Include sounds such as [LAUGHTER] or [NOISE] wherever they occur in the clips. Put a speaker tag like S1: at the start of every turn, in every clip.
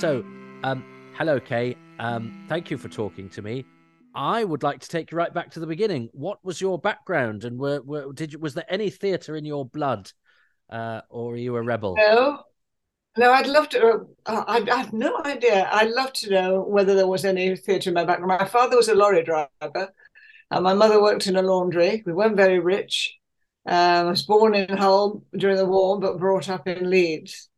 S1: So, um, hello, Kay. Um, thank you for talking to me. I would like to take you right back to the beginning. What was your background, and were, were did you, was there any theatre in your blood, uh, or are you a rebel?
S2: No, no. I'd love to. Uh, I, I have no idea. I'd love to know whether there was any theatre in my background. My father was a lorry driver, and my mother worked in a laundry. We weren't very rich. Um, I was born in Hull during the war, but brought up in Leeds.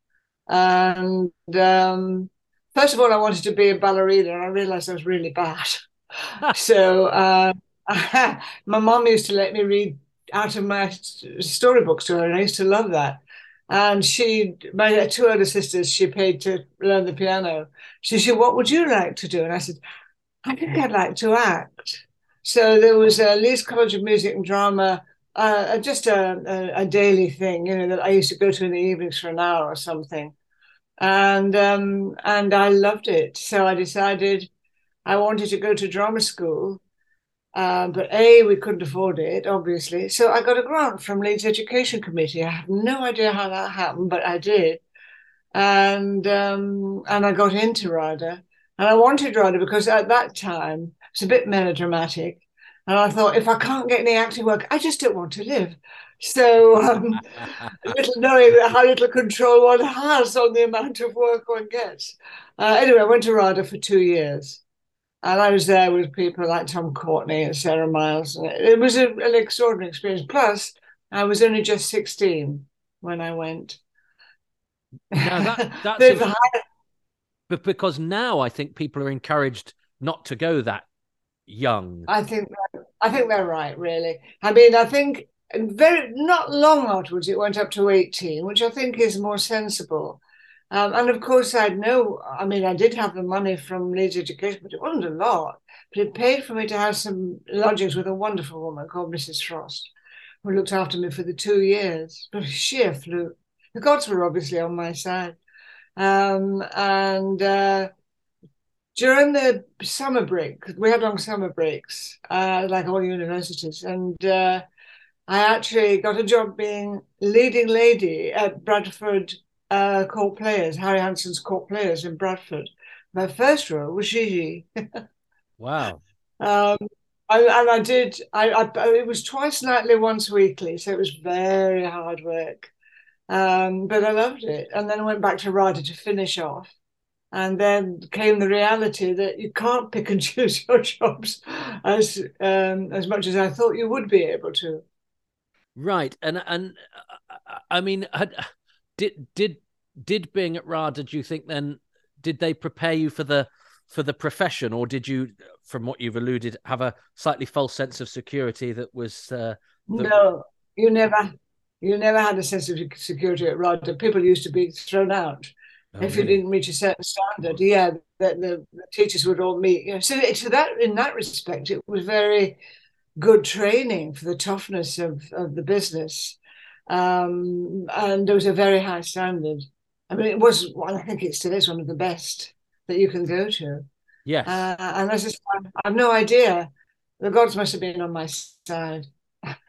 S2: And um, first of all, I wanted to be a ballerina, and I realized I was really bad. [LAUGHS] so uh, [LAUGHS] my mom used to let me read out of my storybooks to her, and I used to love that. And she, my two older sisters, she paid to learn the piano. She said, "What would you like to do?" And I said, "I think I'd like to act." So there was a Leeds College of Music and Drama, uh, just a, a, a, daily thing, you know, that I used to go to in the evenings for an hour or something, and um, and I loved it. So I decided I wanted to go to drama school, uh, but A, we couldn't afford it, obviously. So I got a grant from Leeds Education Committee. I have no idea how that happened, but I did. And um, and I got into RADA. And I wanted RADA because at that time, it's a bit melodramatic. And I thought, if I can't get any acting work, I just don't want to live. So, um, little knowing how little control one has on the amount of work one gets. Uh, anyway, I went to RADA for two years. And I was there with people like Tom Courtenay and Sarah Miles. It was a, an extraordinary experience. Plus, I was only just 16 when I went.
S1: Now that, [LAUGHS] that's a, but because now I think people are encouraged not to go that young.
S2: I think I think they're right, really. I mean, I think very not long afterwards it went up to 18, which I think is more sensible. Um, and of course, I'd know, I mean, I did have the money from Leeds Education, but it wasn't a lot. But it paid for me to have some lodgings with a wonderful woman called Mrs. Frost, who looked after me for the two years. But sheer fluke. The gods were obviously on my side. Um, and uh, during the summer break, we had long summer breaks, uh, like all universities, and uh, I actually got a job being leading lady at Bradford uh, court players, Harry Hanson's court players in Bradford. My first role was Gigi.
S1: wow. [LAUGHS]
S2: Um, I, and I did. I, I, it was twice nightly, once weekly, so it was very hard work. Um, but I loved it, and then I went back to RADA to finish off. And then came the reality that you can't pick and [LAUGHS] choose your jobs as um, as much as I thought you would be able to.
S1: Right, and and uh, I mean, had, did did did being at RADA, do you think then did they prepare you for the for the profession, or did you, from what you've alluded, have a slightly false sense of security that was? Uh,
S2: that... No, you never, you never had a sense of security at RADA. People used to be thrown out oh, if really? you didn't reach a certain standard. Yeah, the, the, the teachers would all meet. You know, so, so that in that respect, it was very good training for the toughness of of the business, um, and there was a very high standard. I mean, it was, well, I think it still is one of the best that you can go to.
S1: Yes.
S2: Uh, and I just, I have no idea. The gods must have been on my side. [LAUGHS]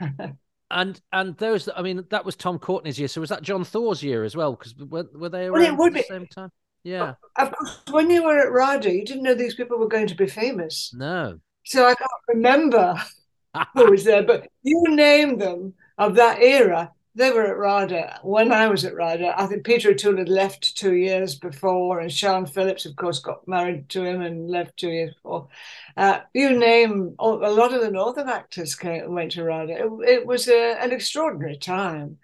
S1: and and those, I mean, that was Tom Courtenay's year. So was that John Thaw's year as well? Because were, were they around well, it would at the be. same time? Yeah.
S2: Of course, when you were at RADA, you didn't know these people were going to be famous.
S1: No.
S2: So I can't remember [LAUGHS] [LAUGHS] who was there, but you name them of that era, they were at RADA when I was at RADA. I think Peter O'Toole had left two years before, and Siân Phillips, of course, got married to him and left two years before. Uh, you name a lot of the Northern actors came went to RADA. It, it was a, an extraordinary time.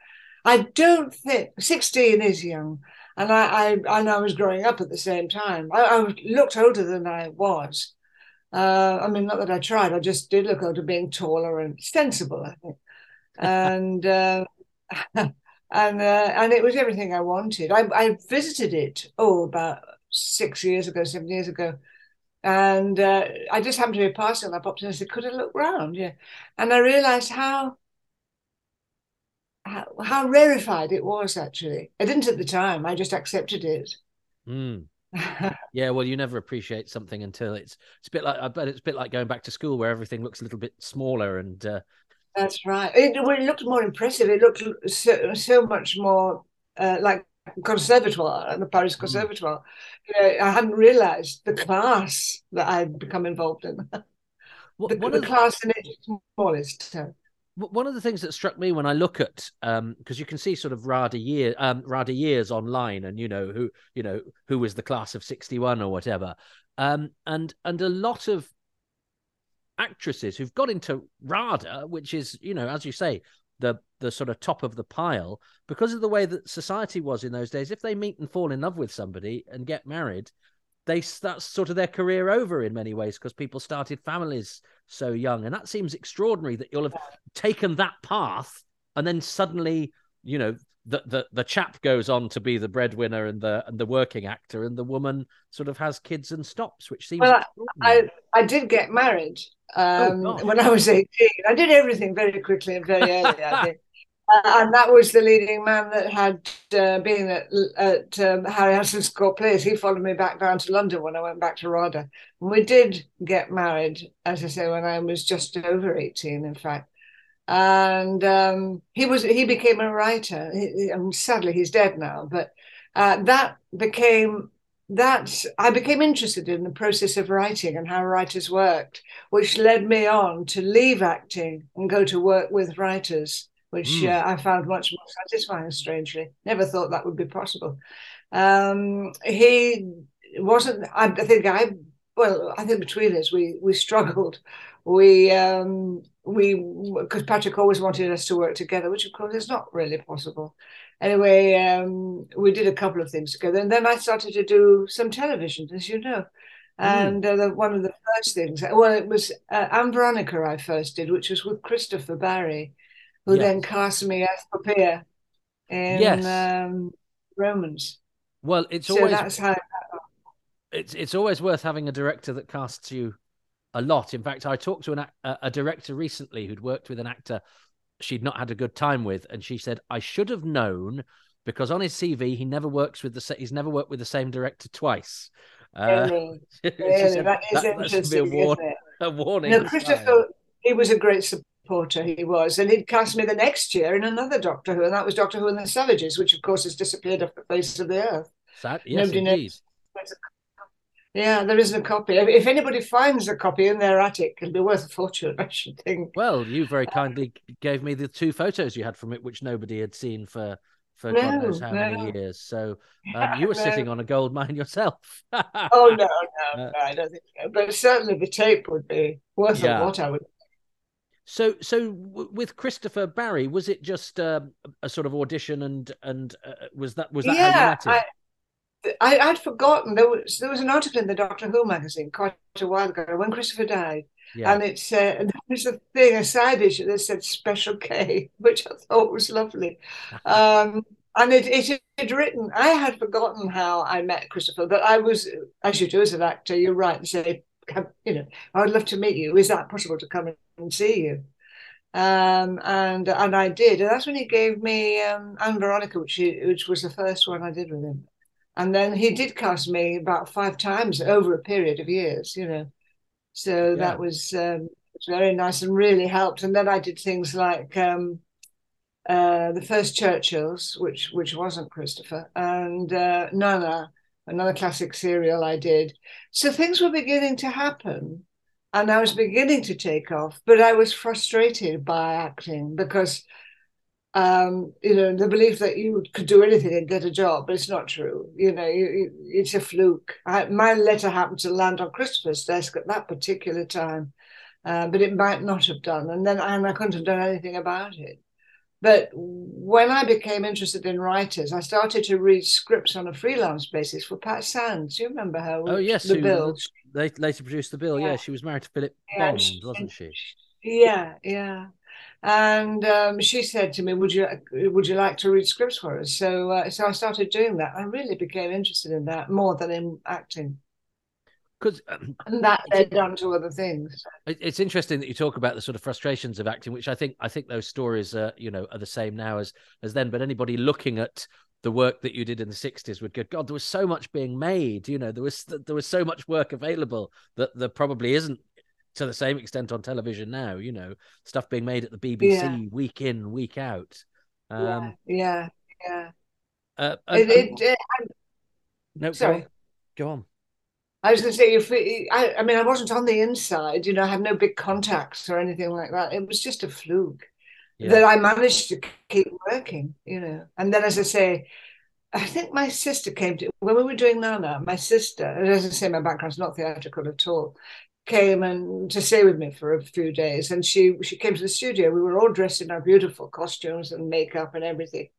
S2: I don't think 16 is young, and I, I and I was growing up at the same time. I, I looked older than I was. Uh, I mean, not that I tried. I just did look older, being taller and sensible. I think, and. Uh, [LAUGHS] and uh, and it was everything I wanted. I, I visited it oh about six years ago, seven years ago, and uh, I just happened to be passing. And I popped in and said, "Could I look round?" Yeah, and I realised how, how how rarefied it was. Actually, I didn't at the time. I just accepted it.
S1: Mm. [LAUGHS] yeah, well, you never appreciate something until it's it's a bit like I bet it's a bit like going back to school where everything looks a little bit smaller and uh,
S2: that's right. It, well, it looked more impressive. It looked so, so much more uh, like conservatoire at the Paris mm. Conservatoire. You know, I hadn't realised the class that I'd become involved in. [LAUGHS] the, the class in its smallest
S1: one of the things that struck me when I look at um because you can see sort of Rada year um Rada years online and you know who you know who was the class of 61 or whatever um and and a lot of actresses who've got into Rada which is you know as you say the the sort of top of the pile because of the way that society was in those days if they meet and fall in love with somebody and get married they that's sort of their career over in many ways because people started families so young, and that seems extraordinary that you'll have taken that path and then suddenly, you know, the the the chap goes on to be the breadwinner and the and the working actor, and the woman sort of has kids and stops, which seems.
S2: Well, I I did get married oh, um, oh, when I was eighteen. I did everything very quickly and very early. I [LAUGHS] think. Uh, and that was the leading man that had uh, been at, at um, Harry Hanson's Court Place. He followed me back down to London when I went back to RADA. And we did get married, as I say, when I was just over 18, in fact. And um, he was he became a writer. He, and sadly, he's dead now. But uh, that became that I became interested in the process of writing and how writers worked, which led me on to leave acting and go to work with writers which mm. uh, I found much more satisfying, strangely. Never thought that would be possible. Um, he wasn't, I, think I, well, I think between us, we, we struggled. We, um, we, because Patrick always wanted us to work together, which of course is not really possible. Anyway, um, we did a couple of things together, and then I started to do some television, as you know. Hmm. And uh, the, one of the first things, well, it was uh, Ann Veronica I first did, which was with Christopher Barry who yes. then cast me as Poppea in yes. um, Romans.
S1: Well, it's so always that's how it's it's always worth having a director that casts you a lot. In fact, I talked to an, a, a director recently who'd worked with an actor she'd not had a good time with, and she said, "I should have known." Because on his CV, he never works with the he's never worked with the same director twice.
S2: Uh, really, [LAUGHS] really? Said, that is that, interesting. That a, war-
S1: a warning.
S2: No, Christopher, he was a great Porter he was, and he'd cast me the next year in another Doctor Who, and that was Doctor Who and the Savages, which of course has disappeared off the face of the earth.
S1: Sad, yes, Nobody indeed. knows.
S2: Yeah, there isn't a copy. If anybody finds a copy in their attic, it'll be worth a fortune, [LAUGHS] I should think.
S1: Well, you very kindly gave me the two photos you had from it, which nobody had seen for for no, God knows how no. many years. So [LAUGHS] um, you were no. sitting on a gold mine yourself.
S2: oh no, no, [LAUGHS] no, I don't think so. But certainly the tape would be worth yeah. a lot. I would
S1: so, so with Christopher Barry, was it just uh, a sort of audition, and and uh, was that was that
S2: yeah,
S1: how you met him?
S2: I, I, would forgotten there was there was an article in the Doctor Who magazine quite a while ago when Christopher died, yeah. and it said and there was a thing a side issue that said Special K, [LAUGHS] which I thought was lovely, [LAUGHS] um, and it, it had written. I had forgotten how I met Christopher, but I was as you do as an actor, you're right and say you know, I would love to meet you. Is that possible to come and see you? Um, and and I did, and that's when he gave me um, Ann Veronica, which he, which was the first one I did with him. And then he did cast me about five times over a period of years, you know. So yeah. that was um, was very nice and really helped. And then I did things like um, uh, the first Churchills, which which wasn't Christopher, and uh, Nana, another classic serial I did. So things were beginning to happen and I was beginning to take off, but I was frustrated by acting because, um, you know, the belief that you could do anything and get a job, but it's not true. You know, you, you, it's a fluke. I, my letter happened to land on Christopher's desk at that particular time, uh, but it might not have done. And then and I couldn't have done anything about it. But when I became interested in writers, I started to read scripts on a freelance basis for Pat Sandys. Do you remember her?
S1: Oh yes,
S2: the Bill.
S1: They later produced the Bill. Yeah. yeah, she was married to Philip yeah, Bond, she, wasn't she?
S2: Yeah, yeah. And um, she said to me, "Would you would you like to read scripts for us?" So uh, so I started doing that. I really became interested in that more than in acting
S1: because um,
S2: and that led on to other things.
S1: It's interesting that you talk about the sort of frustrations of acting, which I think I think those stories are you know are the same now as as then. But anybody looking at the work that you did in the 60s would go god there was so much being made you know there was there was so much work available that there probably isn't to the same extent on television now you know stuff being made at the bbc yeah. week in week out
S2: um, yeah yeah yeah
S1: Uh,
S2: it, it, it,
S1: no,
S2: sorry.
S1: Go on.
S2: I was going to say, if I, I mean, I wasn't on the inside, you know, I had no big contacts or anything like that. It was just a fluke yeah. that I managed to keep working, you know. And then, as I say, I think my sister came to when we were doing Nana. My sister, as I say, my background's not theatrical at all, came and to stay with me for a few days. And she she came to the studio. We were all dressed in our beautiful costumes and makeup and everything.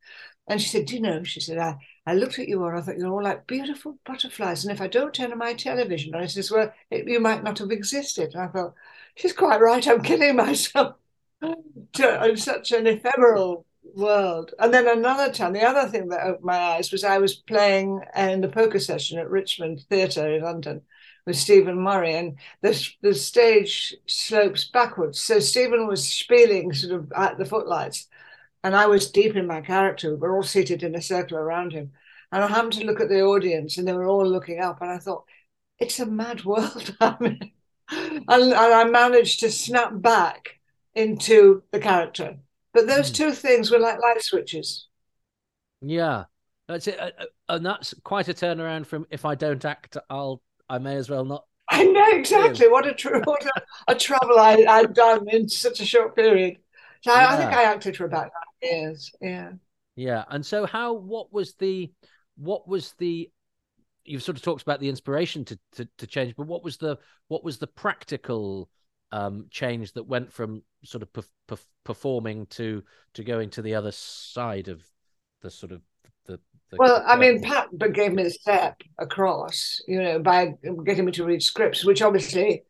S2: And she said, Do you know? She said, I, I looked at you all and I thought you're all like beautiful butterflies. And if I don't turn on my television, I says, Well, it, you might not have existed. And I thought, She's quite right. I'm killing myself [LAUGHS] in such an ephemeral world. And then another time, the other thing that opened my eyes was I was playing uh, in the poker session at Richmond Theatre in London with Stephen Murray, and the, the stage slopes backwards. So Stephen was spieling sort of at the footlights and I was deep in my character. We are all seated in a circle around him. And I happened to look at the audience and they were all looking up. And I thought, it's a mad world [LAUGHS] and, and I managed to snap back into the character. But those mm. two things were like light switches.
S1: Yeah, that's it. Uh, uh, and that's quite a turnaround from if I don't act, I'll, I may as well not. [LAUGHS]
S2: I know exactly what a, tra- what a, a travel I, I'd done in such a short period. So yeah. I, I think I acted for about nine years. Yeah.
S1: Yeah. And so how what was the what was the you've sort of talked about the inspiration to, to, to change, but what was the what was the practical um, change that went from sort of pe- pe- performing to to going to the other side of the sort of the, the
S2: well i mean pat gave me the step across you know by getting me to read scripts which obviously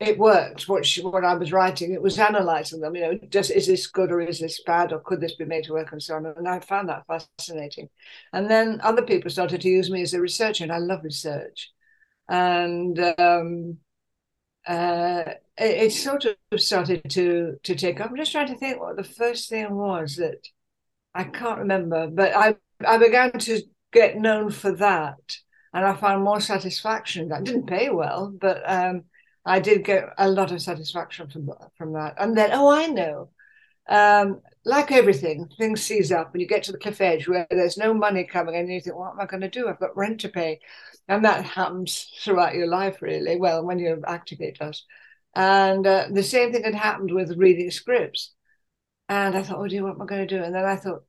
S2: it worked. What she, what I was writing, it was analysing them. You know, just is this good or is this bad or could this be made to work and so on. And I found that fascinating. And then other people started to use me as a researcher, and I love research. And um, uh, it, it, sort of started to to take up. I'm just trying to think what the first thing was that I can't remember, but I I began to get known for that, and I found more satisfaction. That didn't pay well, but um, I did get a lot of satisfaction from from that. And then, oh, I know, um, like everything, things seize up, and you get to the cliff edge where there's no money coming, and you think, what am I going to do? I've got rent to pay, and that happens throughout your life, really. Well, when you're active, it does. And uh, the same thing had happened with reading scripts. And I thought, oh dear, what am I going to do? And then I thought,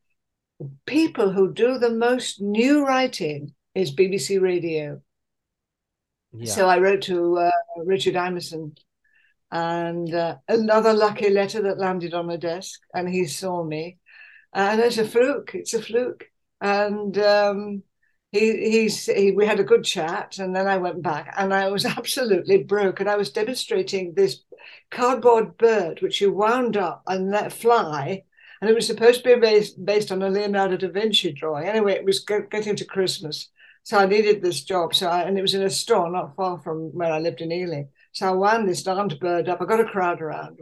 S2: people who do the most new writing is BBC Radio. Yeah. So I wrote to uh, Richard Imison, and uh, another lucky letter that landed on my desk, and he saw me, and it's a fluke. It's a fluke, and um, he he's he, we had a good chat, and then I went back, and I was [LAUGHS] absolutely broke, and I was demonstrating this cardboard bird which you wound up and let fly. And it was supposed to be based, based on a Leonardo da Vinci drawing. Anyway, it was getting to Christmas. So I needed this job. So I, and it was in a store not far from where I lived in Ely. So I wound this darned bird up. I got a crowd around,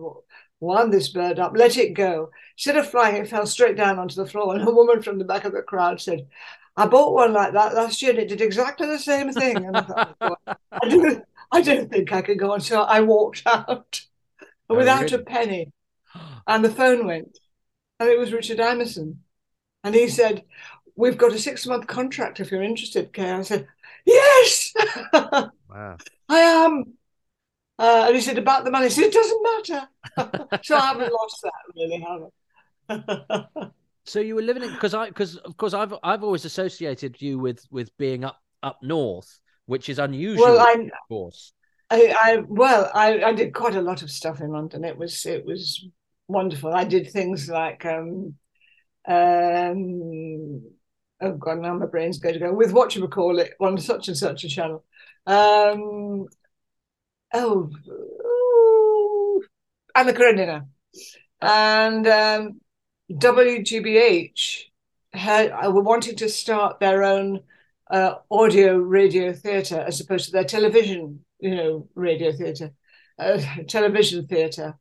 S2: wound this bird up, let it go. Instead of flying, it fell straight down onto the floor. And a woman from the back of the crowd said, I bought one like that last year and it did exactly the same thing. And I thought, oh, I, don't, I don't think I could go on. So I walked [LAUGHS] out oh, without really? a penny. And the phone went. And it was Richard Imison. And he said, we've got a six month contract if you're interested, Kay. I said, yes, [LAUGHS] wow. I am. Uh, and he said, about the money. I said, it doesn't matter. [LAUGHS] so I haven't lost that really, have
S1: I? [LAUGHS] so you were living in because I because of course I've I've always associated you with with being up up north, which is unusual, well, I, of course.
S2: I, I well, I, I did quite a lot of stuff in London. It was it was wonderful. I did things like um, um, oh god, now my brain's going to go with what you would call it on such and such a channel. Um, oh, ooh, Anna Karenina and um, WGBH had uh, were wanting to start their own uh, audio radio theatre as opposed to their television, you know, radio theatre, uh, [LAUGHS] television theatre.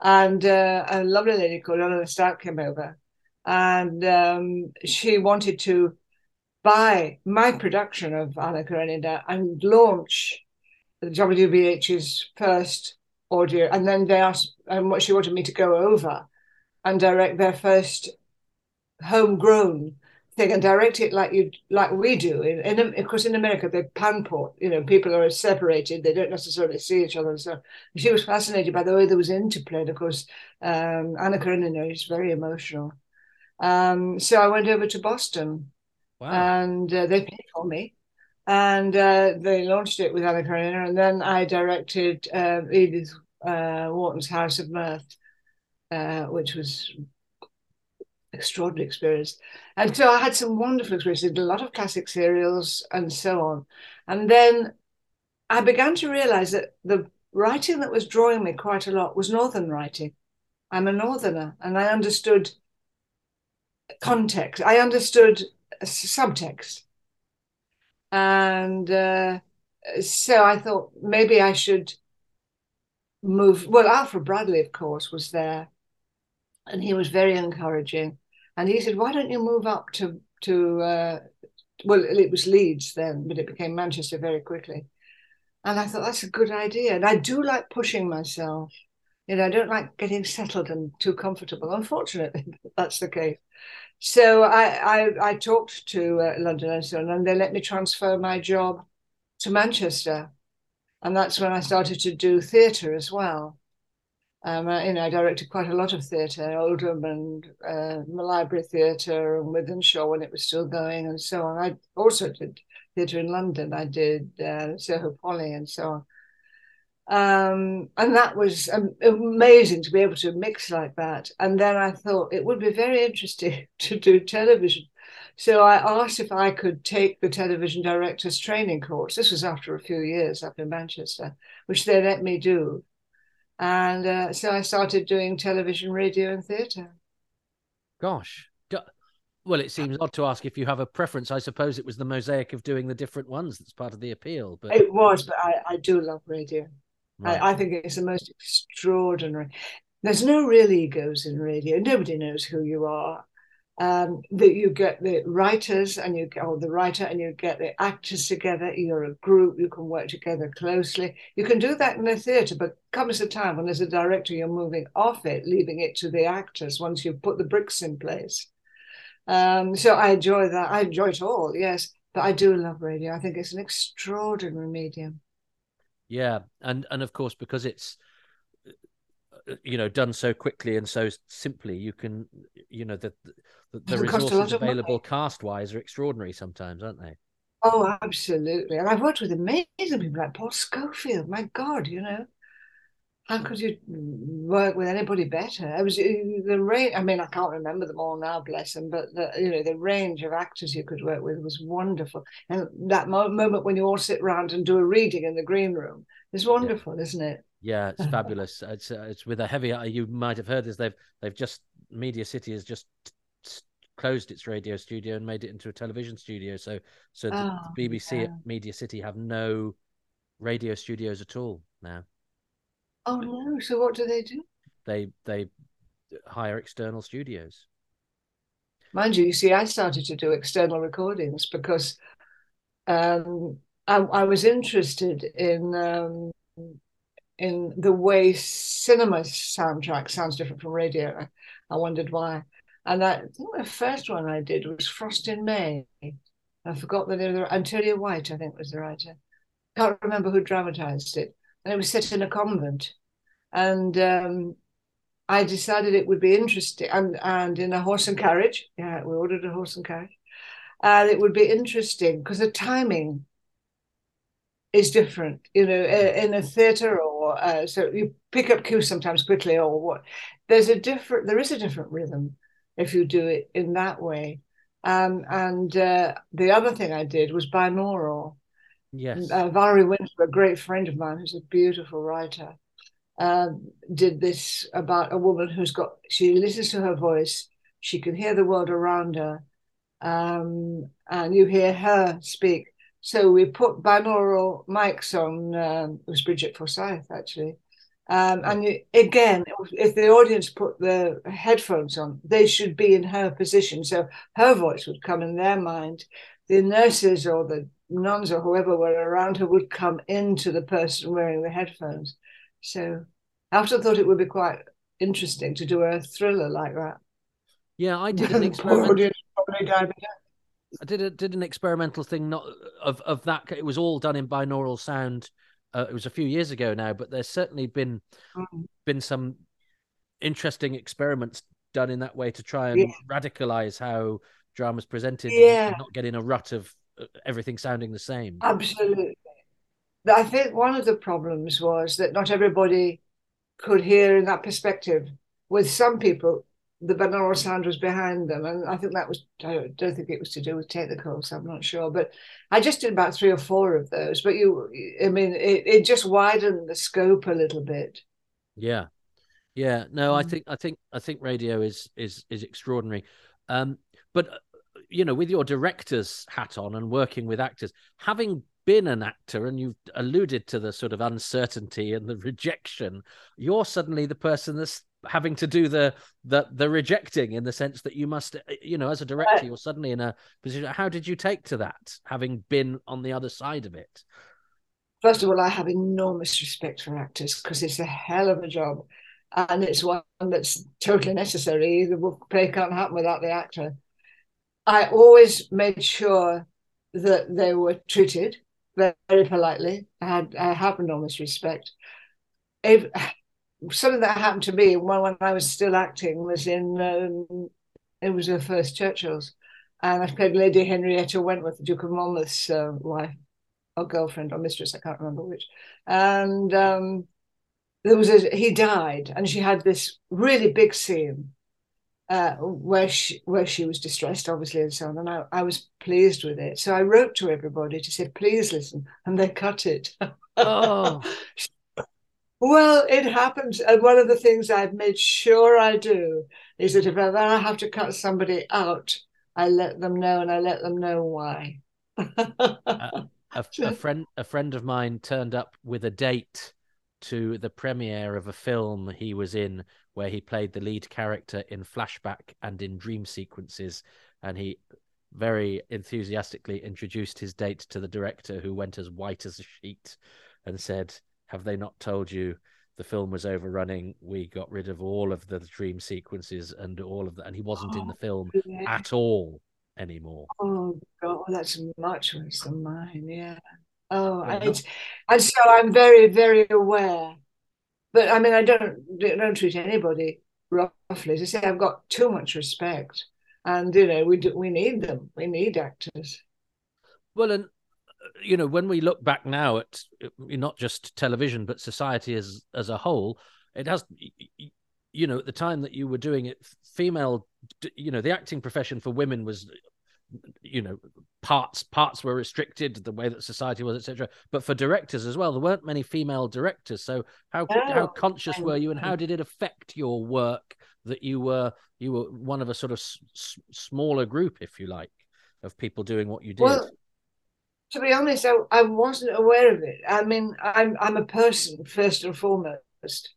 S2: And uh, a lovely lady called Eleanor Stout came over and um, she wanted to buy my production of Anna Karenina and launch the WGBH's first audio. And then they asked, and what she wanted me to go over and direct their first homegrown thing and direct it like you like we do. In, in of course, in America, they panport. You know, people are separated; they don't necessarily see each other. So she was fascinated by the way there was interplay. Of course, um, Anna Karenina is very emotional. Um, so I went over to Boston, wow. and uh, they paid for me, and uh, they launched it with Anna Karenina, and then I directed uh, Edith uh, Wharton's House of Mirth, uh, which was extraordinary experience. And so I had some wonderful experiences, a lot of classic serials and so on. And then I began to realize that the writing that was drawing me quite a lot was Northern writing. I'm a Northerner and I understood context, I understood subtext. And uh, so I thought maybe I should move. Well, Alfred Bradley, of course, was there and he was very encouraging. And he said, "Why don't you move up to to uh, well, it was Leeds then, but it became Manchester very quickly." And I thought that's a good idea. And I do like pushing myself. You know, I don't like getting settled and too comfortable. Unfortunately, [LAUGHS] that's the case. So I I, I talked to uh, London and so on, and they let me transfer my job to Manchester, and that's when I started to do theatre as well. Um, I, you know, I directed quite a lot of theatre, Oldham and uh, Library Theatre and Wythenshawe when it was still going and so on. I also did theatre in London. I did uh, Soho Poly and so on. Um, and that was um, amazing to be able to mix like that. And then I thought it would be very interesting [LAUGHS] to do television. So I asked if I could take the television director's training course. This was after a few years up in Manchester, which they let me do. And uh, so I started doing television, radio, and theatre.
S1: Gosh. Well, it seems odd to ask if you have a preference. I suppose it was the mosaic of doing the different ones that's part of the appeal. But
S2: it was, but I, I do love radio. Right. I, I think it's the most extraordinary. There's no real egos in radio. Nobody knows who you are um, that you get the writers and you or the writer and you get the actors together. You're a group. You can work together closely. You can do that in a theatre, but comes a time when, as a director, you're moving off it, leaving it to the actors once you've put the bricks in place. Um, so I enjoy that. I enjoy it all. Yes, but I do love radio. I think it's an extraordinary medium.
S1: Yeah, and and of course because it's uh, uh, you know done so quickly and so simply you can you know the the, the resources available cast wise are extraordinary sometimes aren't they?
S2: Oh absolutely. And i've worked with amazing people like paul scofield my god you know how could you work with anybody better? It was the range. I mean, I can't remember them all now, bless them. But the you know the range of actors you could work with was wonderful. And that moment when you all sit around and do a reading in the green room is wonderful, yeah. isn't it?
S1: Yeah, it's [LAUGHS] fabulous. It's uh, it's with a heavy. You might have heard this. They've they've just Media City has just closed its radio studio and made it into a television studio. So so the, oh, the BBC yeah. at Media City have no radio studios at all now.
S2: Oh no! So what do they do?
S1: They they hire external studios.
S2: Mind you, you see, I started to do external recordings because um, I, I was interested in um, in the way cinema soundtrack sounds different from radio. I, I wondered why. And I think the first one I did was Frost in May. I forgot the name. Antonia White, I think, was the writer. Can't remember who dramatized it. And it was set in a convent. And um, I decided it would be interesting. And, and in a horse and carriage. Yeah, we ordered a horse and carriage. And it would be interesting because the timing is different, you know, in a theatre or uh, so you pick up cues sometimes quickly or what. There's a different, there is a different rhythm if you do it in that way. Um, and uh, the other thing I did was binaural.
S1: Yes.
S2: Uh, Valerie Winter, a great friend of mine who's a beautiful writer, um, did this about a woman who's got, she listens to her voice, she can hear the world around her, um, and you hear her speak so we put binaural mics on. Um, it was Bridget Forsyth actually, um, and you, again, if the audience put the headphones on, they should be in her position, so her voice would come in their mind. The nurses or the nuns or whoever were around her would come into the person wearing the headphones. So I often thought it would be quite interesting to do a thriller like that.
S1: Yeah, I did an [LAUGHS] experiment. I did a, did an experimental thing not of of that. It was all done in binaural sound. Uh, it was a few years ago now, but there's certainly been mm. been some interesting experiments done in that way to try and yeah. radicalize how drama's presented.
S2: Yeah,
S1: not getting a rut of everything sounding the same.
S2: Absolutely. I think one of the problems was that not everybody could hear in that perspective. With some people, the binaural sound was behind them, and I think that was I don't think it was to do with technicals. I'm not sure, but I just did about three or four of those. But you, I mean, it, it just widened the scope a little bit.
S1: Yeah, yeah. No, mm. I think I think I think radio is is is extraordinary. Um, but you know, with your director's hat on and working with actors, having been an actor and you've alluded to the sort of uncertainty and the rejection, you're suddenly the person that's having to do the the the rejecting in the sense that you must you know as a director you're suddenly in a position. How did you take to that having been on the other side of it?
S2: First of all i have enormous respect for actors because it's a hell of a job and it's one that's totally necessary. The play can't happen without the actor i always made sure that they were treated very politely. I had I have enormous respect. If, something that happened to me when, when I was still acting was in um, it was the first Churchill's, and I played Lady Henrietta Wentworth, the Duke of Monmouth's uh, wife or girlfriend or mistress, I can't remember which, and um, there was a, he died, and she had this really big scene uh, where she where she was distressed, obviously, and so on. And I, I was pleased with it. So I wrote to everybody to say, please listen, and they cut it.
S1: Oh. [LAUGHS]
S2: well, it happens. And one of the things I've made sure I do is that if ever I have to cut somebody out, I let them know and I let them know why.
S1: uh, a, a [LAUGHS] friend a friend of mine turned up with a date to the premiere of a film he was in where he played the lead character in flashback and in dream sequences and he very enthusiastically introduced his date to the director who went as white as a sheet and said have they not told you the film was overrunning? We got rid of all of the dream sequences and all of that and he wasn't oh, in the film yeah. at all anymore.
S2: Oh god that's much worse than mine yeah Oh, and, and so I'm very, very aware. But I mean, I don't don't treat anybody roughly. To say I've got too much respect, and you know, we do, we need them. We need actors.
S1: Well, and you know, when we look back now at eh, not just television but society as as a whole, it has. You know, at the time that you were doing it, female, you know, the acting profession for women was eh, you know parts parts were restricted the way that society was etc but for directors as well there weren't many female directors. So how oh, how conscious were you and how did it affect your work that you were you were one of a sort of s- smaller group if you like of people doing what you did?
S2: Well, to be honest I, I wasn't aware of it. I mean i'm i'm a person first and foremost.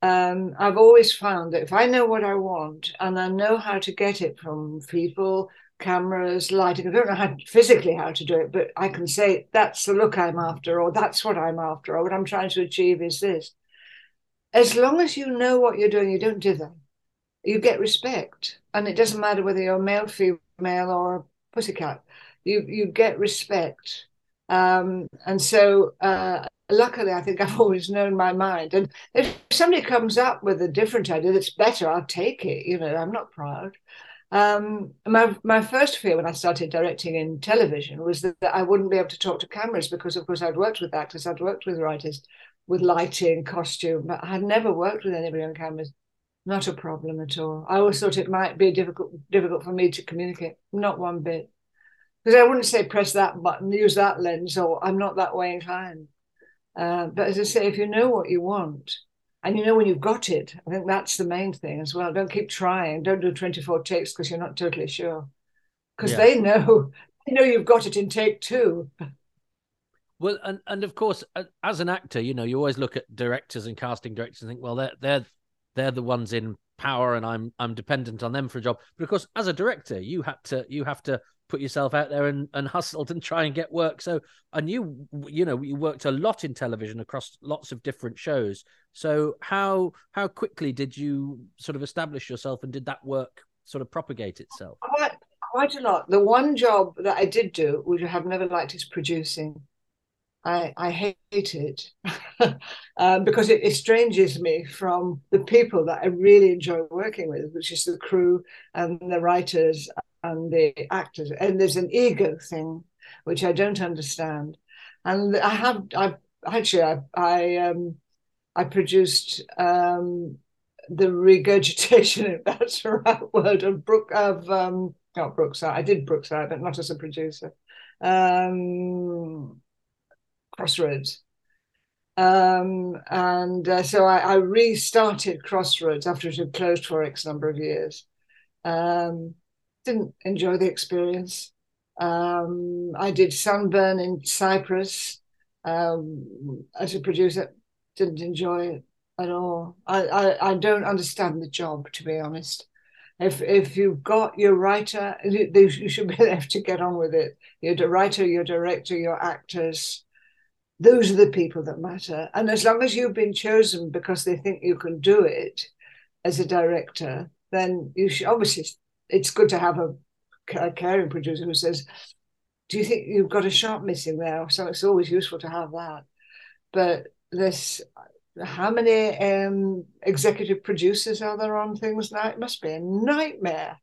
S2: Um, I've always found that if I know what I want and I know how to get it from people, cameras, lighting. I don't know how physically how to do it, but I can say that's the look I'm after, or that's what I'm after, or what I'm trying to achieve is this. As long as you know what you're doing, you don't do dither. You get respect, and it doesn't matter whether you're male, female, or a pussycat. You you get respect, um, and so uh, luckily, I think I've [LAUGHS] always known my mind. And if somebody comes up with a different idea that's better, I'll take it. You know, I'm not proud. Um, my my first fear when I started directing in television was that, that, I wouldn't be able to talk to cameras because, of course, I'd worked with actors, I'd worked with writers, with lighting, costume, but I'd never worked with anybody on cameras. Not a problem at all. I always thought it might be difficult difficult for me to communicate. Not one bit, because I wouldn't say press that button, use that lens, or I'm not that way inclined. Uh, but as I say, if you know what you want, and you know when you've got it i think that's the main thing as well. Don't keep trying. Don't do 24 takes because you're not totally sure. Because yeah. they know [LAUGHS] they know you've got it in take two.
S1: Well and, and of course as an actor you know you always look at directors and casting directors and think well they're they're they're the ones in power and i'm i'm dependent on them for a job. But of course as a director you have to you have to put yourself out there and, and [LAUGHS] hustled and try and get work. So I knew, you know, you worked a lot in television across lots of different shows. So how how quickly did you sort of establish yourself and did that work sort of propagate itself?
S2: Quite quite a lot. The one job that I did do, which I have never liked, is producing. I, I hate it [LAUGHS] um, because it estranges me from the people that I really enjoy working with, which is the crew and the writers and the actors. And there's an ego thing which I don't understand. And I have, I actually, I, I, um, I produced um, the regurgitation, [LAUGHS] if that's the right word, of Brook of um, not Brookside. I did Brookside, but not as a producer. Um, Crossroads. Um, and uh, so I, I, restarted Crossroads after it had closed for X number of years. Um, didn't enjoy the experience. Um, I did Sunburn in Cyprus um, as a producer. Didn't enjoy it at all. I, I, I don't understand the job, to be honest. If if you've got your writer, you should be [LAUGHS] able to get on with it. Your writer, your director, your actors, those are the people that matter. And as long as you've been chosen because they think you can do it as a director, then you should obviously it's good to have a, a caring producer who says, "Do you think you've got a shot missing there?" So it's always useful to have that. But this, how many um, executive producers are there on things now? It must be a nightmare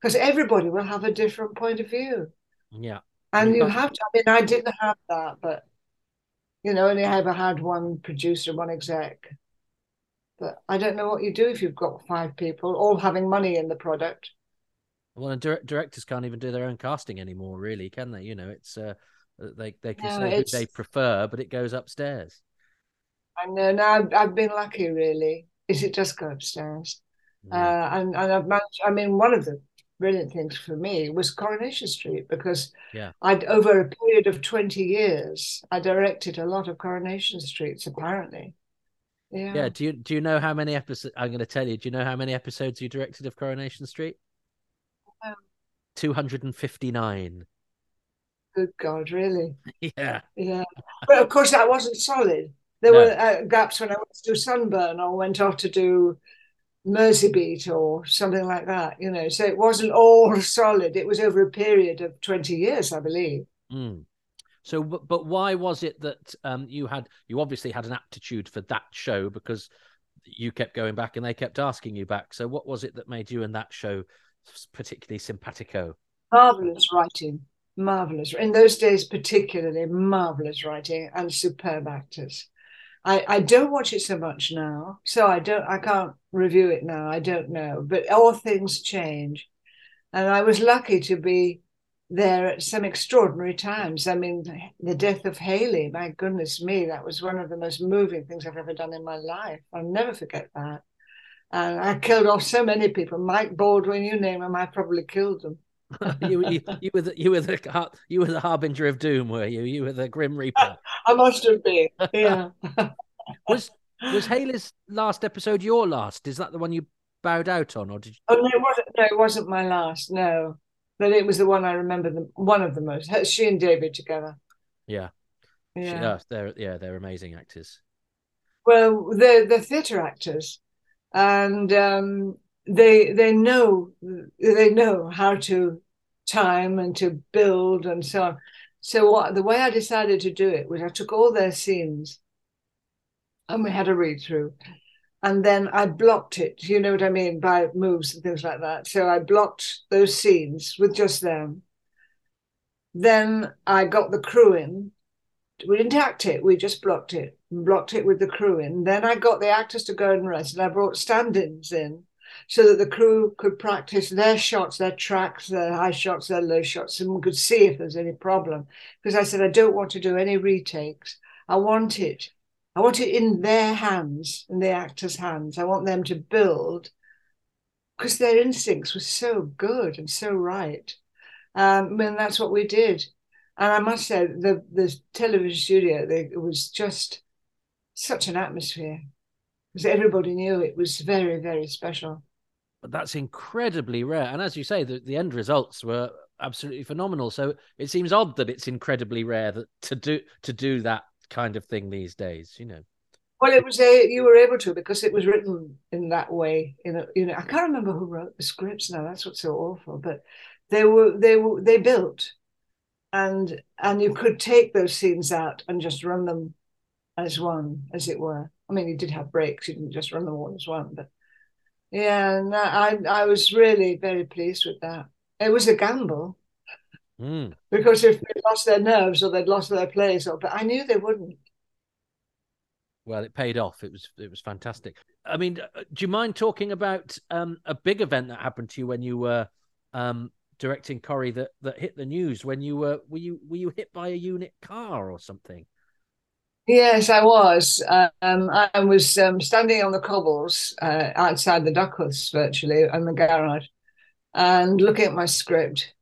S2: because everybody will have a different point of view.
S1: Yeah.
S2: And you have to, I mean, I didn't have that, but you know, only I ever had one producer, one exec. But I don't know what you do if you've got five people all having money in the product.
S1: Well, and dir- directors can't even do their own casting anymore, really, can they? You know, it's uh, they they can no, say who they prefer, but it goes upstairs.
S2: I know. Now I've, I've been lucky, really. Is it just go upstairs? Yeah. Uh, and and I've managed. I mean, one of the brilliant things for me was Coronation Street because
S1: yeah.
S2: I'd over a period of 20 years, I directed a lot of Coronation Streets, apparently. Yeah.
S1: Yeah. Do you do you know how many episodes I'm gonna tell you, do you know how many episodes you directed of Coronation Street? Um, 259.
S2: Good God, really? [LAUGHS]
S1: Yeah.
S2: Yeah. But of course that wasn't solid. There no. were uh, gaps when I went to do Sunburn or went off to do Merseybeat or something like that, you know. So it wasn't all [LAUGHS] solid. It was over a period of 20 years, I believe.
S1: Mm. So, but, but why was it that um, you had, you obviously had an aptitude for that show because you kept going back and they kept asking you back. So, what was it that made you and that show particularly simpatico?
S2: Marvelous writing, marvelous. In those days, particularly marvelous writing and superb actors. I, I don't watch it so much now, so I don't I can't review it now. I don't know, but all things change, and I was lucky to be there at some extraordinary times. I mean, the death of Hayley, my goodness me, that was one of the most moving things I've ever done in my life. I'll never forget that. And I killed off so many people. Mike Baldwin, you name them, I probably killed them. [LAUGHS]
S1: you, you, you, were the, you were the you were the harbinger of doom, were you? You were the grim reaper. [LAUGHS]
S2: I must have been. Yeah. [LAUGHS]
S1: was was Hayley's last episode your last? Is that the one you bowed out on, or did you?
S2: Oh no, it wasn't. No, it wasn't my last. No, but it was the one I remember. The one of the most. She and David together.
S1: Yeah. Yeah. She, uh, they're yeah they're amazing actors.
S2: Well, they're the theatre actors, and um, they they know they know how to time and to build and so on. So what the way I decided to do it was I took all their scenes and we had a read through. And then I blocked it, you know what I mean, by moves and things like that. So I blocked those scenes with just them. Then I got the crew in. We didn't act it, we just blocked it, blocked it with the crew in. Then I got the actors to go and rest, and I brought stand ins in so that the crew could practice their shots, their tracks, their high shots, their low shots, and could see if there's any problem. Because I said, I don't want to do any retakes. I want it. I want it in their hands, in the actors' hands. I want them to build because their instincts were so good and so right. Um, and that's what we did. And I must say, the the television studio, they, it was just such an atmosphere because everybody knew it was very, very special.
S1: But that's incredibly rare. And as you say, the, the end results were absolutely phenomenal. So it seems odd that it's incredibly rare that to do to do that kind of thing these days, you know.
S2: Well, it was a you were able to because it was written in that way. In a, you know, I can't remember who wrote the scripts now. That's what's so awful. But they were they were they built, and and you could take those scenes out and just run them as one, as it were. I mean, he did have breaks; he didn't just run them all as one. But yeah, and I I was really very pleased with that. It was a gamble.
S1: Mm.
S2: Because if they lost their nerves or they'd lost their place, or but I knew they wouldn't.
S1: Well, it paid off. It was it was fantastic. I mean, uh, do you mind talking about um, a big event that happened to you when you were um, directing Corrie that that hit the news? When you were were you were you hit by a unit car or something?
S2: Yes, I was. Um, I was um, standing on the cobbles uh, outside the Duckworths, virtually, in the garage, and looking at my script.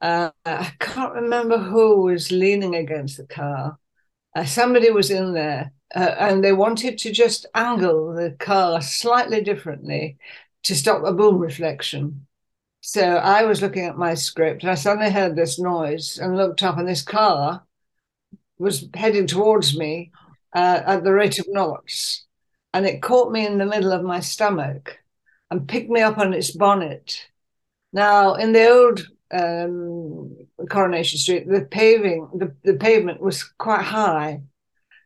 S2: Uh, I can't remember who was leaning against the car. Uh, somebody was in there, uh, and they wanted to just angle the car slightly differently to stop a boom reflection. So I was looking at my script, and I suddenly heard this noise and looked up, and this car was heading towards me uh, at the rate of knots. And it caught me in the middle of my stomach and picked me up on its bonnet. Now, in the old um, Coronation Street, the paving, the, the pavement was quite high.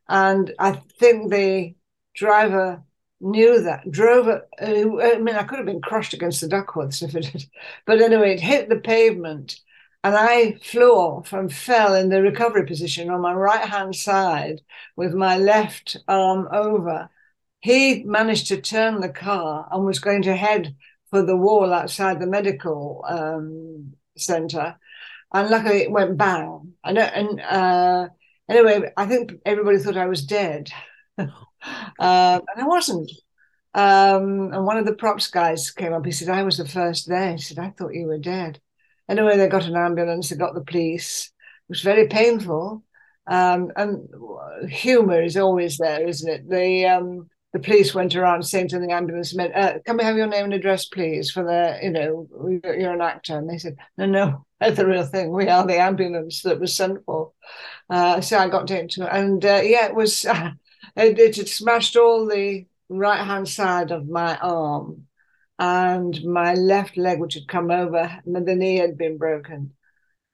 S2: And I think the driver knew that, drove it. Uh, I mean, I could have been crushed against the Duckworths if it had, [LAUGHS] but anyway, it hit the pavement and I flew off and fell in the recovery position on my right hand side with my left arm over. He managed to turn the car and was going to head for the wall outside the medical um, center. And luckily it went bang. And, and uh, anyway, I think everybody thought I was dead. uh, [LAUGHS] and I wasn't. Um, and one of the props guys came up. He said, I was the first there. He said, I thought you were dead. Anyway, they got an ambulance, they got the police. It was very painful. Um, and humor is always there, isn't it? The um, the police went around saying to the ambulance men, uh, "Can we have your name and address, please?" For the, you know, you're an actor, and they said, "No, no, [LAUGHS] that's the real thing. We are the ambulance that was sent for." Uh, so I got into it, and uh, yeah, it was [LAUGHS] it, it smashed all the right hand side of my arm, and my left leg, which had come over, the knee had been broken.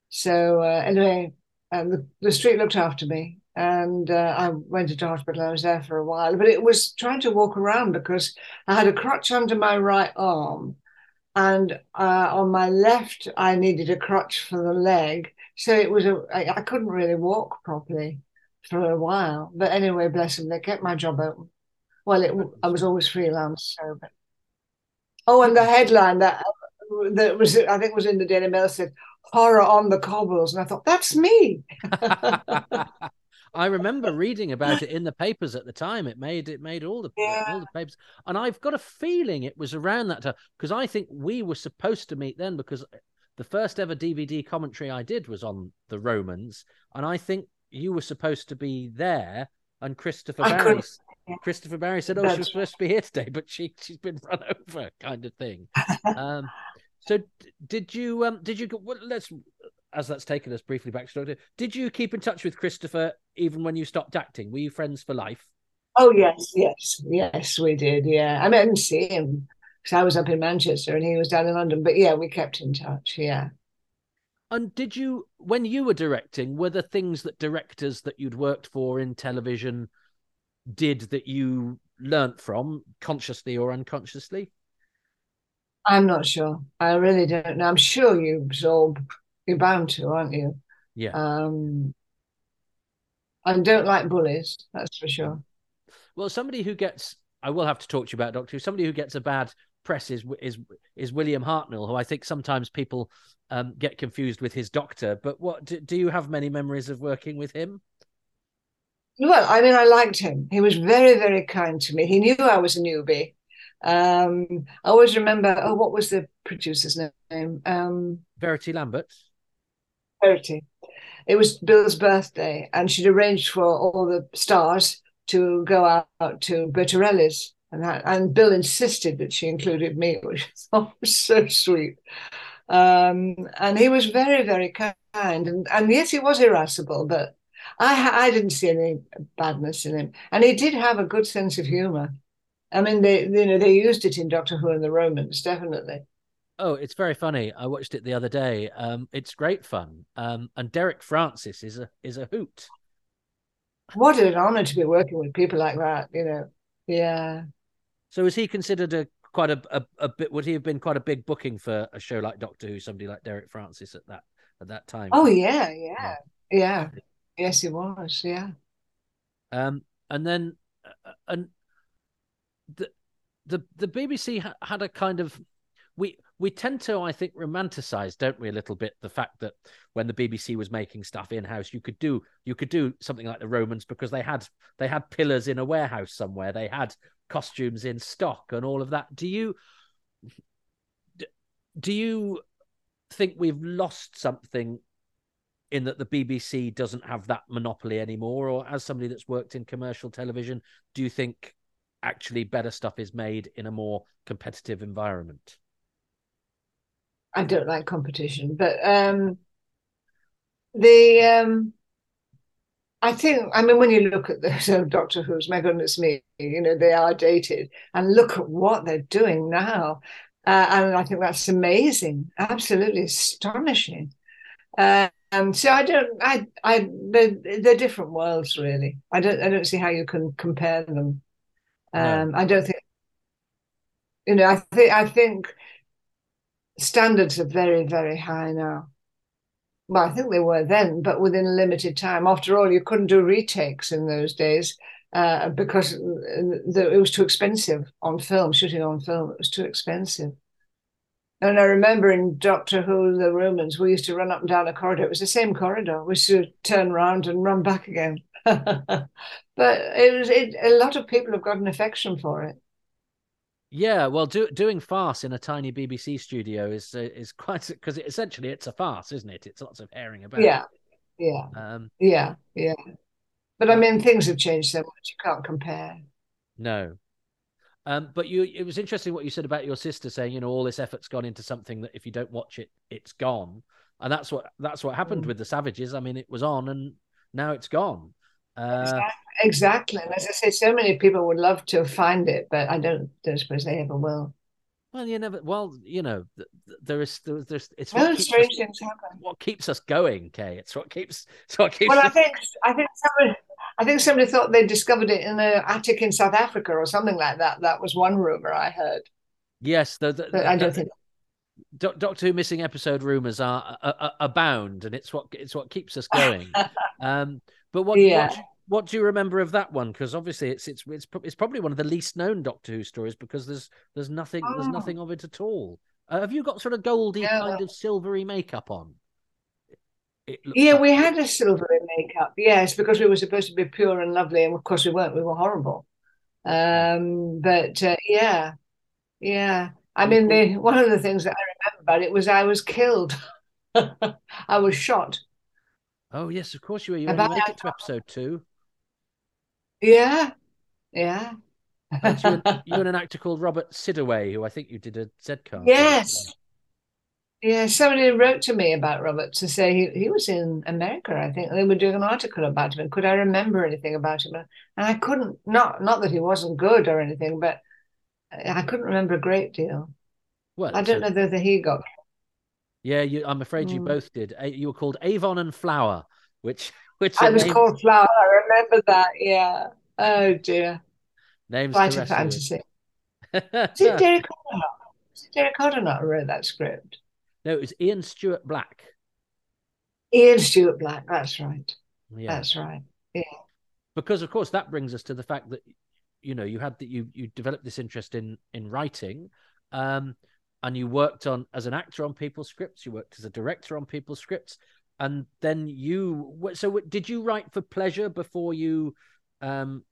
S2: So uh, anyway, um, the, the street looked after me, and uh, I went into hospital. I was there for a while, but it was trying to walk around because I had a crutch under my right arm, and uh, on my left I needed a crutch for the leg. So it was a I, I couldn't really walk properly for a while. But anyway, bless them, they kept my job open. Well, it, I was always freelance, so but Oh, and the headline that that was I think was in the Daily Mail said horror on the cobbles, and I thought that's me. [LAUGHS]
S1: I remember reading about it in the papers at the time. It made it made all the yeah. all the papers, and I've got a feeling it was around that time because I think we were supposed to meet then because the first ever DVD commentary I did was on the Romans, and I think you were supposed to be there, and Christopher Barry Christopher Barry said, "Oh, she was supposed to be here today, but she she's been run [LAUGHS] over," kind of thing. [LAUGHS] um, so did you um did you well, let's as that's taken us briefly back to. Did you keep in touch with Christopher even when you stopped acting? Were you friends for life?
S2: Oh yes, yes, yes, we did. Yeah, I didn't see him because I was up in Manchester and he was down in London. But yeah, we kept in touch. Yeah.
S1: And did you, when you were directing, were there things that directors that you'd worked for in television did that you learnt from consciously or unconsciously?
S2: I'm not sure. I really don't know. I'm sure you absorb. You're bound to, aren't you?
S1: Yeah.
S2: Um, I don't like bullies. That's for sure.
S1: Well, somebody who gets, I will have to talk to you about Doctor Who. Somebody who gets a bad press is is is William Hartnell, who I think sometimes people um, get confused with his doctor. But what do, do you have many memories of working with him?
S2: Well, I mean, I liked him. He was very, very kind to me. He knew I was a newbie. Um, I always remember, oh, what was the producer's name? Um,
S1: Verity Lambert.
S2: Verity. It was Bill's birthday, and she'd arranged for all the stars to go out to Bertorelli's. And, that, and Bill insisted that she included me, [LAUGHS] which was so sweet. Um, and he was very, very kind. And, and yes, he was irascible, but I I didn't see any badness in him, and he did have a good sense of humor. I mean, they you know they used it in Doctor Who and the Romans, definitely.
S1: Oh, it's very funny. I watched it the other day. Um, it's great fun. Um, and Derek Francis is a is a hoot.
S2: What an honor to be working with people like that. You know, yeah.
S1: So is he considered a quite a, a, a bit? Would he have been quite a big booking for a show like Doctor Who? Somebody like Derek Francis at that at that time.
S2: Oh yeah, yeah, yeah. yeah. Yes, he was. Yeah.
S1: Um, and then uh, and the the the BBC ha- had a kind of we we tend to, I think, romanticize, don't we, a little bit the fact that when the BBC was making stuff in house, you could do you could do something like the Romans because they had they had pillars in a warehouse somewhere, they had costumes in stock and all of that. Do you do you think we've lost something in that the BBC doesn't have that monopoly anymore? Or as somebody that's worked in commercial television, do you think actually better stuff is made in a more competitive environment?
S2: I don't like competition, but um, the um, I think I mean when you look at the [LAUGHS] so Doctor Who's, my goodness me, you know they are dated, and look at what they're doing now, uh, and I think that's amazing, absolutely astonishing. Uh, um, so I don't, I, I, they're, they're different worlds really. I don't, I don't see how you can compare them. Um, no. I don't think, you know, I think, I think standards are very, very high now. Well, I think they were then, but within a limited time. After all, you couldn't do retakes in those days uh, because it was too expensive on film, shooting on film. It was too expensive. And I remember in Doctor Who, the Romans, we used to run up and down a corridor. It was the same corridor. We used to turn around and run back again. [LAUGHS] but it was it, a lot of people have got an affection for it.
S1: Yeah, well, do, doing farce in a tiny BBC studio is uh, is quite because it, essentially it's a farce, isn't it? It's lots of herring about.
S2: Yeah, yeah, um, yeah, yeah. But I mean, things have changed so much; you can't compare.
S1: No, um, but you, it was interesting what you said about your sister saying, you know, all this effort's gone into something that if you don't watch it, it's gone, and that's what that's what happened mm. with the Savages. I mean, it was on, and now it's gone.
S2: Uh, exactly. And as I say, so many people would love to find it, but I don't, don't suppose they ever will.
S1: Well, you never. Well, you know, there is there's, there's it's
S2: what strange us, things happen.
S1: What keeps us going, Kay? It's what keeps. It's what keeps.
S2: Well,
S1: us...
S2: I think I think somebody I think somebody thought they discovered it in an attic in South Africa or something like that. That was one rumor I heard.
S1: Yes, the, the,
S2: but I don't think.
S1: Doctor Who missing episode rumors are, are, abound, and it's what it's what keeps us going. [LAUGHS] um, but what, yeah. what what do you remember of that one? Because obviously it's it's it's it's probably one of the least known Doctor Who stories because there's there's nothing oh. there's nothing of it at all. Uh, have you got sort of goldy yeah. kind of silvery makeup on?
S2: Yeah, like... we had a silvery makeup. Yes, because we were supposed to be pure and lovely, and of course we weren't. We were horrible. Um, but uh, yeah, yeah. I mean, the, one of the things that I remember about it was I was killed. [LAUGHS] I was shot.
S1: Oh yes, of course you were. You only make it to episode two.
S2: Yeah, yeah.
S1: you, and, you and an [LAUGHS] actor called Robert Sidaway, who I think you did a Z card.
S2: Yes, yeah, somebody wrote to me about Robert to say he, he was in America, I think. They were doing an article about him. And could I remember anything about him? And I couldn't, not not that he wasn't good or anything, but I couldn't remember a great deal. Well, I don't a... know whether he got.
S1: Yeah, you, I'm afraid you mm. both did. You were called Avon and Flower, which [LAUGHS] which
S2: I was names... called Flower. I remember that. Yeah. Oh dear.
S1: Names Quite a
S2: fantasy. Is it Derek it Derek who wrote that script?
S1: No, it was Ian Stuart Black.
S2: Ian Stuart Black. That's right. Yeah. That's right. Yeah.
S1: Because of course that brings us to the fact that you know you had that you you developed this interest in in writing, um, and you worked on as an actor on people's scripts. You worked as a director on people's scripts, and then you. So did you write for pleasure before you, um,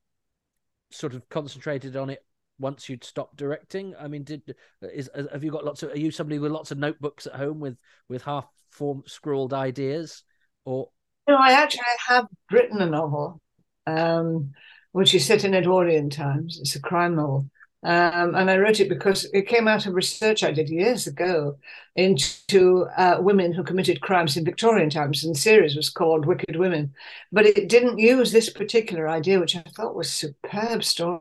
S1: sort of concentrated on it once you'd stopped directing? I mean, did is have you got lots of? Are you somebody with lots of notebooks at home with with half form scrawled ideas, or?
S2: No, I actually have written a novel, um, which is set in Edwardian times. It's a crime novel. Um, and I wrote it because it came out of research I did years ago into uh, women who committed crimes in Victorian times. And the series was called Wicked Women. But it didn't use this particular idea, which I thought was superb story.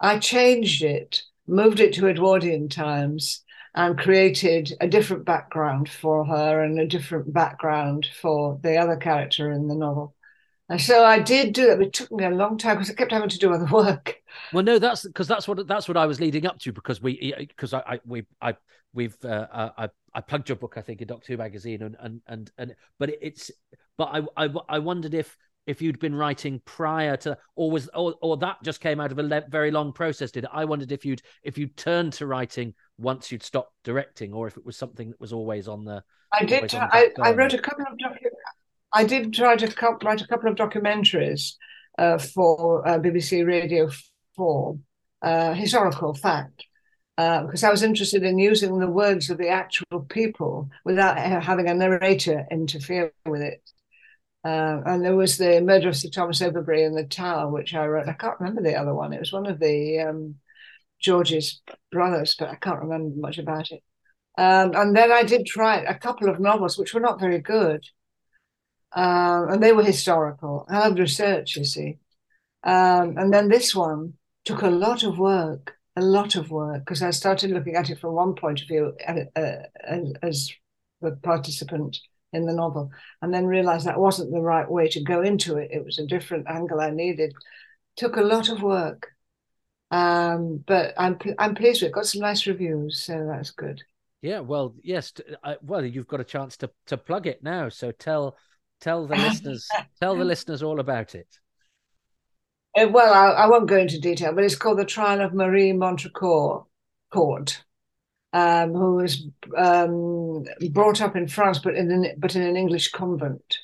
S2: I changed it, moved it to Edwardian times, and created a different background for her and a different background for the other character in the novel. And so I did do it. It took me a long time because I kept having to do other [LAUGHS] work.
S1: Well, no, that's because that's what that's what I was leading up to because we because I, I we I we've uh, uh, I I plugged your book I think in Doctor Who magazine and and and and but it's but I I I wondered if if you'd been writing prior to or was or, or that just came out of a le- very long process did it? I wondered if you'd if you'd turned to writing once you'd stopped directing or if it was something that was always on the
S2: I did I, I wrote a couple of docu- I did try to write a couple of documentaries uh, for uh, BBC Radio 4 uh, historical fact because uh, I was interested in using the words of the actual people without having a narrator interfere with it. Uh, and there was the murder of Sir Thomas Overbury in the Tower, which I wrote. I can't remember the other one. It was one of the um, George's brothers, but I can't remember much about it. Um, and then I did try a couple of novels, which were not very good. Uh, and they were historical. I loved research, you see. Um, and then this one took a lot of work, a lot of work, because I started looking at it from one point of view uh, as, as the participant in the novel, and then realized that wasn't the right way to go into it. It was a different angle I needed. Took a lot of work, um, but I'm I'm pleased with it. Got some nice reviews, so that's good.
S1: Yeah, well, yes. I, well, you've got a chance to to plug it now. So tell tell the listeners [LAUGHS] tell the listeners all about it.
S2: Uh, well, I, I, won't go into detail, but it's called the Trial of Marie Montrecourt Court um, who was um, brought up in France, but in an, but in an English convent,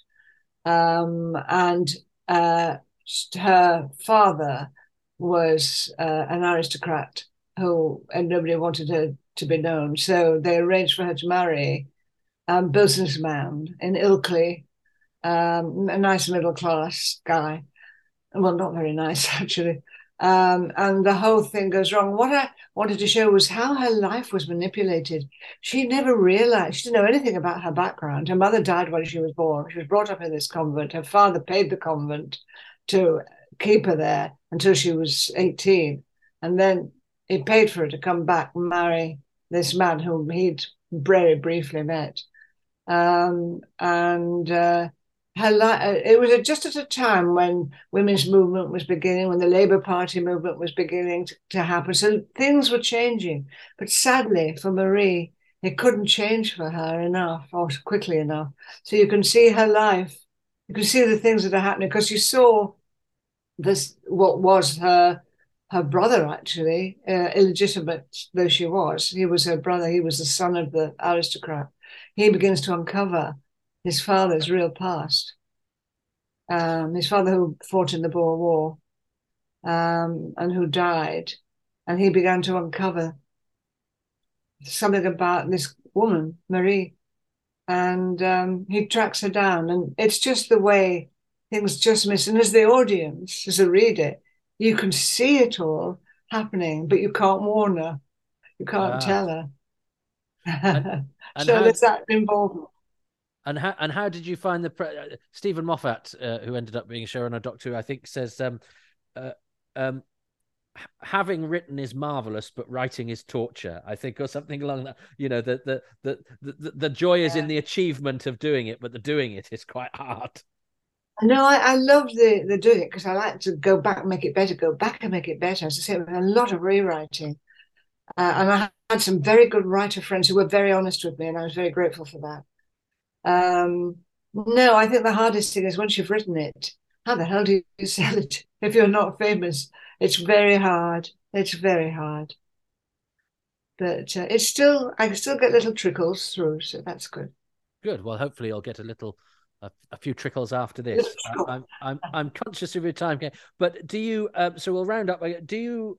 S2: um, and uh, her father was uh, an aristocrat who and nobody wanted her to be known, so they arranged for her to marry a um, businessman in Ilkley, um, a nice middle class guy. Well, not very nice [LAUGHS] actually um, and the whole thing goes wrong. What I wanted to show was how her life was manipulated. She never realized, she didn't know anything about her background. Her mother died when she was born. She was brought up in this convent. Her father paid the convent to keep her there until she was 18. And then he paid for her to come back and marry this man whom he'd very briefly met. Um, and uh, her life, uh, it was just at a time when women's movement was beginning, when the Labour Party movement was beginning to, to happen. So things were changing. But sadly for Marie, it couldn't change for her enough or quickly enough. So you can see her life, you can see the things that are happening because you saw this, what was her her brother actually, uh, illegitimate though she was. He was her brother. He was the son of the aristocrat. He begins to uncover his father's real past. Um, his father, who fought in the Boer War um, and who died, and he began to uncover something about this woman, Marie, and um, he tracks her down. And it's just the way things just miss. And as the audience, as a reader, you can see it all happening, but you can't warn her, you can't ah. tell her. And, [LAUGHS] and so how, there's that involvement.
S1: And how and how did you find the pre- uh, Steven Moffat, uh, who ended up being a showrunner, Doctor Who? I think says um, uh, um, having written is marvelous, but writing is torture. I think, or something along that. You know, the the the the, the joy is in the achievement of doing it, but the doing it is quite hard.
S2: No, I, I love the the doing it because I like to go back and make it better, go back and make it better. As I say, a lot of rewriting, uh, and I had some very good writer friends who were very honest with me, and I was very grateful for that. Um, no, I think the hardest thing is once you've written it, how the hell do you [LAUGHS] sell it if you're not famous? It's very hard. It's very hard. But uh, it's still, I still get little trickles through, so that's good.
S1: Good. Well, hopefully, I'll get a little, a, a few trickles after this. I, I'm, I'm, I'm conscious of your time, but do you? Um, so we'll round up. Do you,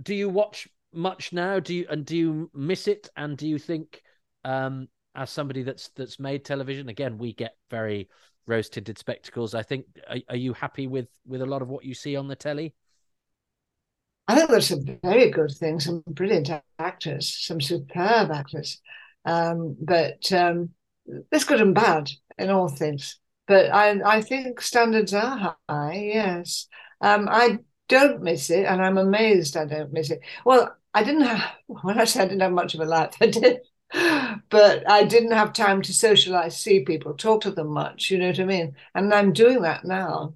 S1: do you watch much now? Do you and do you miss it? And do you think um, as somebody that's that's made television again we get very rose tinted spectacles. I think are, are, you happy with with a lot of what you see on the telly?
S2: I think there's some very good things some brilliant actors some superb actors. Um, but um, there's good and bad in all things. But i i think standards are high yes. Um, i don't miss it and i'm amazed i don't miss it. Well I didn't have, [LAUGHS] when I said I didn't have much of a life, I did, but I didn't have time to socialize, see people, talk to them much. You know what I mean? And I'm doing that now,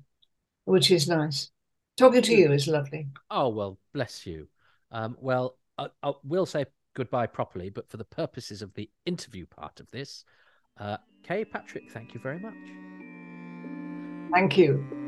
S2: which is nice. Talking to you is lovely.
S1: Oh, well, bless you. Um, well, I, I will say goodbye properly, but for the purposes of the interview part of this, uh, Kay Patrick, thank you very much.
S2: Thank you.